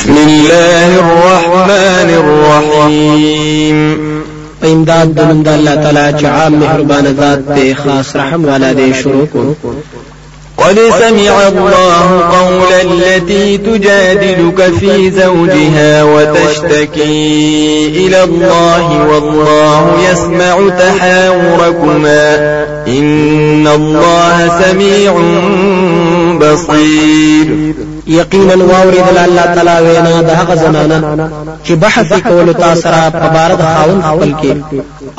بسم الله الرحمن الرحيم. امداد د نوم د الله تعالی چې عام مهربان ذات دی خاص رحم والا دی شروع کو قد سمع الله قول التي تجادلك في زوجها وتشتكي إلى الله والله يسمع تحاوركما. إن الله سميع بصير. یقینا واوریدل الله تعالی وینا د هغه زنانه چې بحث کول تاسو را په بار د خاون خپل کې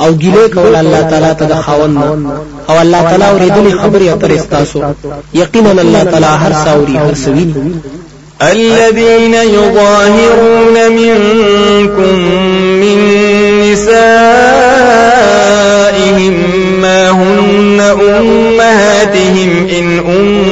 أو ګیله کول الله تعالی ته د خاون أو الله تعالی اوریدل خبري اتر استاسو یقینا الله تعالی هر ساوري هر سویني الذين يظاهرون منكم من نسائهم ما هن أمهاتهم إن أمهاتهم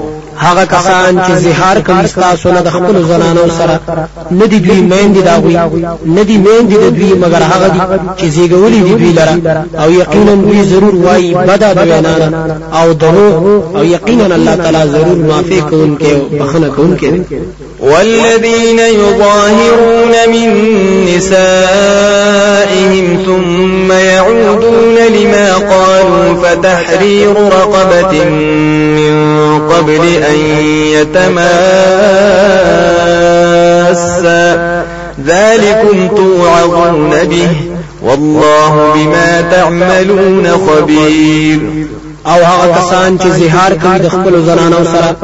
هغه کسان چې زهار کوي تاسو نه د خپل زنانو سره ندی دوی میندې داوي ندی میندې د دوی مگر هغه دي چې زیګولې دي دوی لره. أو یقینا دوی ضرور وایي بدا د وینا أو دروغ أو یقینا الله تعالی ضرور معافي کوونکې أو بخنه کوونکې والذين يظاهرون من نسائهم ثم يعودون لما قالوا فتحرير رقبة من قبل أن يتماسا ذلكم توعظون به. والله بما تعملون خبير. أو هغه کسان چې زهار کوي د خپل زنانو سره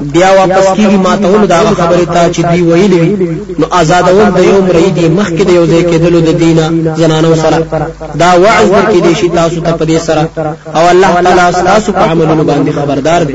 بیا واپس کیږي ماتول دا خبره ته چې دی ویلې نو آزادول د یو مریدي مخکې د یو ځای کېدلو د دینه زنانو سره. دا وعظ ورکې دي شي تاسو ته په سره. أو الله تعالی تاسو په عملونو باندې خبردار دی.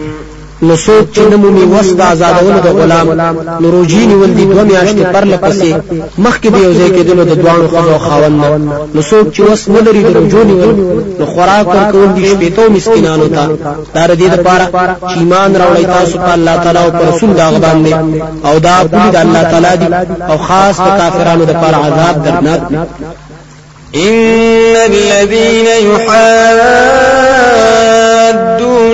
نو څوک چې نمومي وس د آزادولو د غلام نو روجي نیول دي دوه میاشتې پر لپسې مخکې د یو ځای کېدلو د دوانو ښځو خاوند نو څوک چې وس نه لري د روجو نیول نو خوراک ورکول دي شپېتو مسکینانو ته. دا د دې لپاره چې ایمان راوړی تاسو په الله تعالی او پر رسول دا باندې. او دا پوری د الله تعالی دی او خاص د کافرانو لپاره عذاب دردناک إن الذين يحادون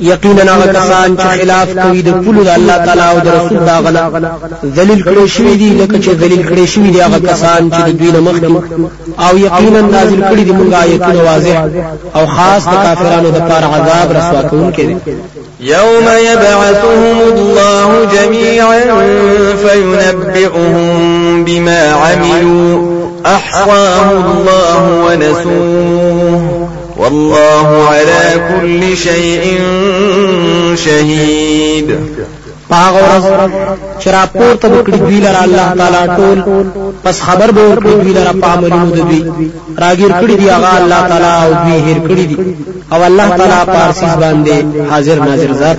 یقینا هغه کسان چې خلاف کوي د پلو د الله تعالی او د رسول دا غلا ذلیل کړي شوی دي لکه چې ذلیل کړي شوی دي هغه کسان چې د دوی نه مخکې. او یقینا نازل کړي دي موږ آیتونه واضح. او خاص د کافرانو د پاره عذاب رسوا کوونکي دي يوم يبعثهم الله جميعا فينبئهم بما عملوا. أحصاه الله ونسوه والله على كل شيء شهيد. پاغ ورځ چې راپورته وکړي دوی لره الله تعالی ټول پس خبر به ورکړي دوی لره په عملونو د دوی. راګیر کړي دی هغه الله تعالی او دوی هیر کړي دي. او الله تعالی پارسیز باندې حاضر ناظر ذات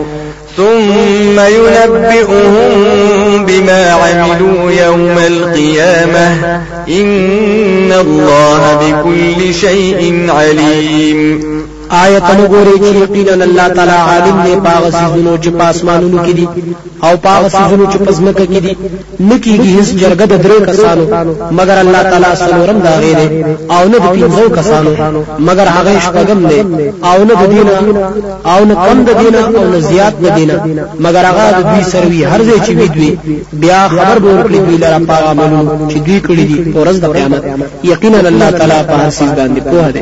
ثم ينبئهم بما عملوا يوم القيامة. إن الله بكل شيء عليم. آیت نګوري چې یقینا الله تعالی عالم دی پاغ سيزونو چې پاسمانونو کې دي او پاغ سيزونو چې پزمکه کې دي نکیږي هیڅ جرګه د درې کسانو مگر الله تعالی سلورم دا غیر او نه د پنځو کسانو مگر هغه شپږم دی او نه د دینه او نه کم د دینه او نه زیات د دینه مگر هغه د دوی سروي هر ځای چې وي بیا خبر به ورکړي دوی لره پاغ عملونو چې دوی کړی دي ورځ د قیامت یقینا الله تعالی په هر څه باندې پوهه دی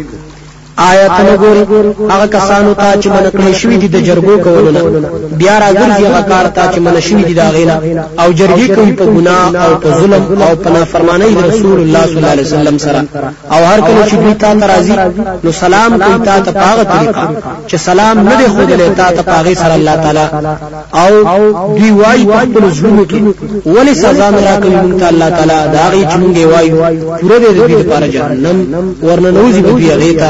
آیات نګوري هغه کسانو ته چې من کړی شوی دي د جرګو کولونه بیا راګرځي هغه کار ته چې من شوی دي دا غینا او جرګي کوي په ګناه او په ظلم او په نافرمانی رسول الله صلی الله علیه وسلم سره. او هر کله چې دوی ته راضي نو سلام کوي ته ته پاغه طریقه چې سلام نه دی خو دلته ته ته پاغه سره الله تعالی. او دوی وایي په خپل ژوند کې ولی سزا نه راکوي مونږ ته الله تعالی؟ دا غي چې مونږ وایو پوره دې دې لپاره جهنم ورننوزي به غیتا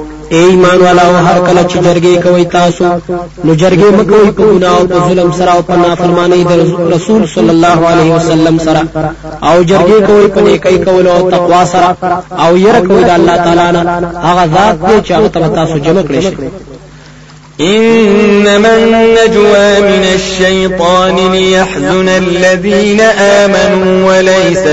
اے ایمان أو هر کله چې جرګې کوي تاسو نو جرګې مکوئ په ګناه أو په ظلم سره أو په نافرمانی د رسول صلی الله علیه وسلم سره. أو جرګې کوي په نیکۍ کول أو تقوا سره. أو ير کوي د الله تعالی نه. هغه ذات دی چې هغه تاسو جمع کړی شي. إنما النجوى من الشيطان ليحزن الذين آمنوا وليس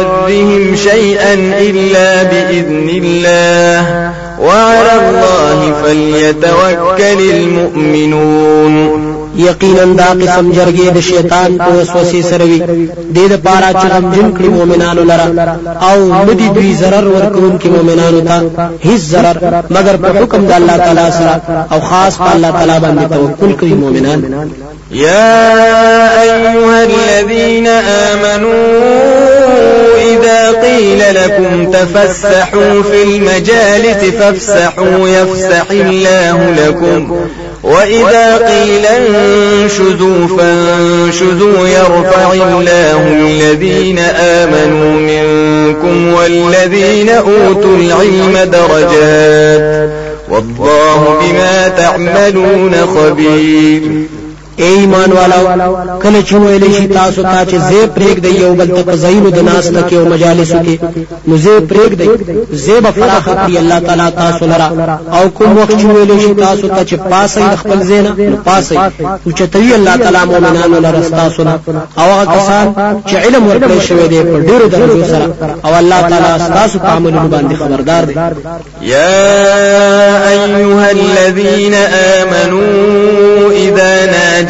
بضارهم شيئا إلا بإذن الله. وعلى الله فليتوكل المؤمنون. یقینا دا قسم جرګې د شیطان په وسوسې سره وي. د دې لپاره چې غمجن کړي مؤمنانو لره. أو مدي دوی zarar ورکون کې مؤمنانو ته هیڅ zarar مگر په حکم د الله تعالی سره أو خاص په الله تعالی باندې توکل کوي مؤمنان. يا أيها الذين آمنوا قيل لكم تفسحوا في المجالس فافسحوا يفسح الله لكم وإذا قيل انشزوا فانشزوا يرفع الله الذين آمنوا منكم والذين أوتوا العلم درجات والله بما تعملون خبير اے ایمان والا کله چې ویل شي تاسو ته چې زه پرېګ دی یو بل ته زینو د ناس تک او مجالس کې نو زه پرېګ دی زه به فراخ کړی الله تعالی تاسو لرا او کوم وخت چې ویل شي تاسو ته چې پاسې خپل زینا نو پاسې او چې توي الله تعالی مؤمنانو لرا تاسو او هغه کسان چې علم ورکړی شوی دی په ډیرو درجو سره. او الله تعالی تاسو په عملونو باندې خبردار دی. يا ايها الذين امنوا اذا ناجوا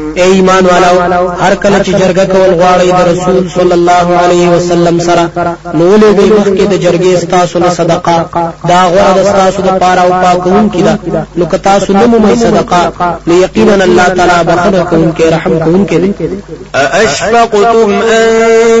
اے ایمان والاو هر کله چې جرګه کول غواړي د رسول صلی الله علیه وسلم سره نو له دې مخکې د جرګې ستاسو نه صدقه دا غوړه د ستاسو د پاره او پاکون کړه نو که تاسو نه مو صدقه نو یقینا الله تعالی بخنه کوم کې رحم کوم کې أأشفقتم أن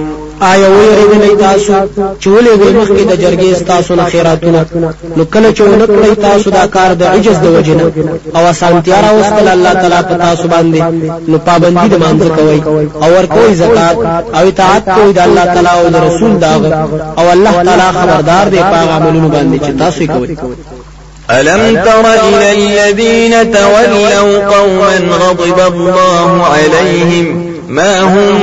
آیا ویریدلې تاسو؟ چې ولې د مخکې د جرګې تاسو نه خیراتونه؟ نو کله چې ونکړی تاسو دا کار د عجز د وجنه او اسانتیا راوستل الله تعالی په تاسو باندې. نو پابندي د مانځ کوي او ور کوي زکات. او اطاعت کوي د الله تعالی او د رسول داغه او الله تعالی خبردار دی په عملونو باندې چې تاسو کوي ألم تر إلى الذين تولوا قوما غضب الله عليهم ما هم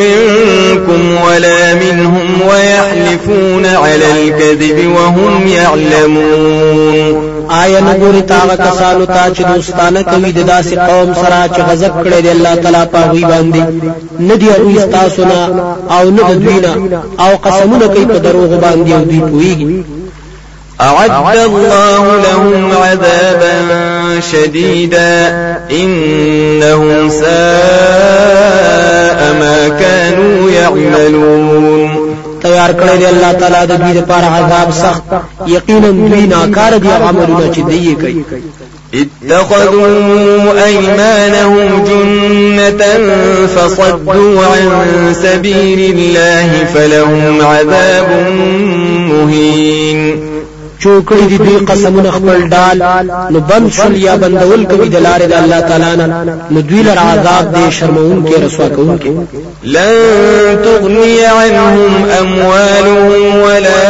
منكم ولا منهم ويحلفون على الكذب وهم يعلمون. آیا نګوري تاغه کسانو ته چې دوستانه کوي د داسې قوم سره چې غضب کړي دی الله تعالی په وی باندې؟ ندی أو تاسو نه أو نه دوی نه أو قسمونه کوي په دروغ باندې أو دوی پويږي أعد الله لهم عذابا شديدا إنهم ساء ما كانوا يعملون. تیار کړی دی الله تعالی د دوی لپاره عذاب سخت. یقینا دوی ناکار دي عملونه چې دی کوي. اتخذوا أيمانهم جنة فصدوا عن سبيل الله فلهم عذاب مهين. چوکړي دي دوی قسمونه خپل ډال نو بند شول یا بندول کوي د لارې د الله تعالی نه نو دوی لر عذاب دي شرمون کې رسوا کوون کې لن تغني عنهم اموالهم ولا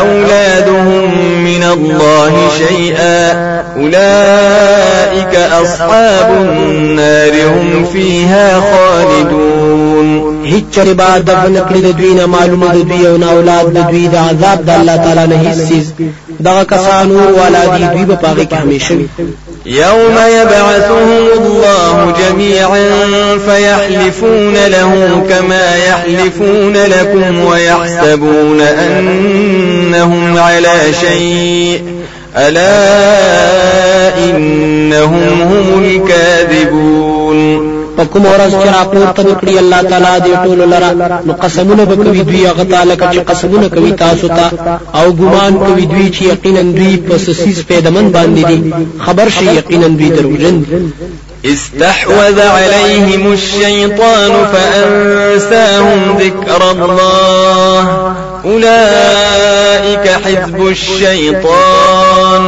اولادهم من الله شيئا اولئك اصحاب النار هم فيها خالدون۔ هیڅ چره با د نکړي د دوی نه معلومه د دوی أو أولاد د دوی د عذاب د الله تعالی نه هیڅ سیز دغه کسانو ولادي دوی په پاغي کې همیشه وي يوم يبعثهم الله جميعا فيحلفون له كما يحلفون لكم ويحسبون أنهم على شيء. ألا إنهم هم الكاذبون. په کوم ورځ چې راپورته نکړي الله تعالی دې ټول لرا نو قسمونه به کوي دوی هغه تعالی چې قسمونه کوي تاسو ته أو ګمان کوي دوی چې یقینا دوی په سسیس پیدمن باندې دي. خبر شي یقینا دوی دروژن. استحوذ عليهم الشيطان فأنساهم ذكر الله. أولئك حزب الشيطان.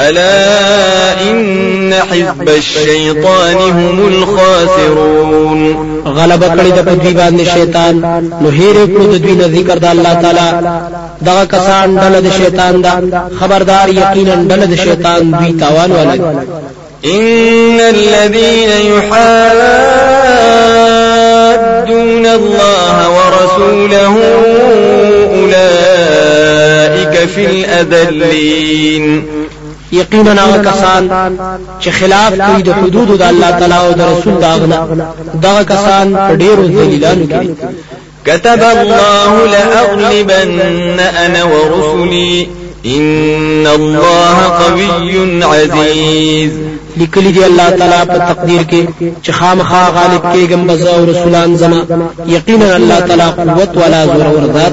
ألا إن حزب الشيطان هم الخاسرون. غلب کړی د پدوی باندې شیطان. نو هیر کړو د دوی نه ذکر د الله تعالی. دغه کسان ډله د شیطان دا خبردار یقینا ډله د شیطان دوی تاوان ولګ إن الذين يحادون الله ورسوله أولئك في الأذلين. یقینا کسان چې خلاف کوي د حدود د الله تعالی او د رسول داغنه دغه کسان په ډیرو ذلیلانو کې كتب الله لأغلبن أنا ورسلي إن الله قوي عزيز لیکلی دی الله تعالی په تقدیر کې چې خامخا غالب کېږم بزا او رسولان زما یقینا الله تعالی قوت ولا زور ورذات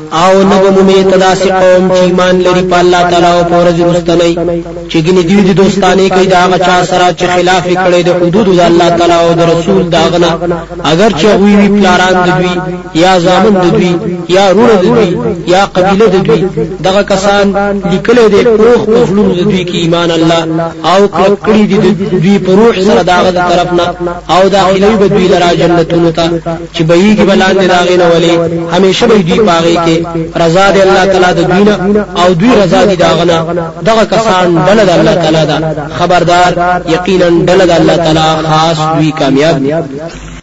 او نبو می تداس قوم چې ایمان لري په الله تعالی او په ورځ مستنی چې ګنې دی د دوستانه کوي دا هغه چا سره چې خلاف کړي د حدود د الله تعالی او د رسول داغنه اگر چې وی وی پلاران د دوی یا زامن د دوی یا رونه د دوی یا قبيله د دوی دغه کسان لیکل دي پروخ مخلوق د دوی کې ایمان الله او کړي دي دوی په روح سره داغه طرفنا او داخلي به دوی لرا جنتونو ته چې بهيږي بلاندې داغه نه ولي همیشه به دوی پاغي کې رضا دی الله تعالی د دوی او دوی رضا دی داغنا دغه کسان دله د الله تعالی دا. خبردار، یقینا دله د الله تعالی خاص دوی کامیاب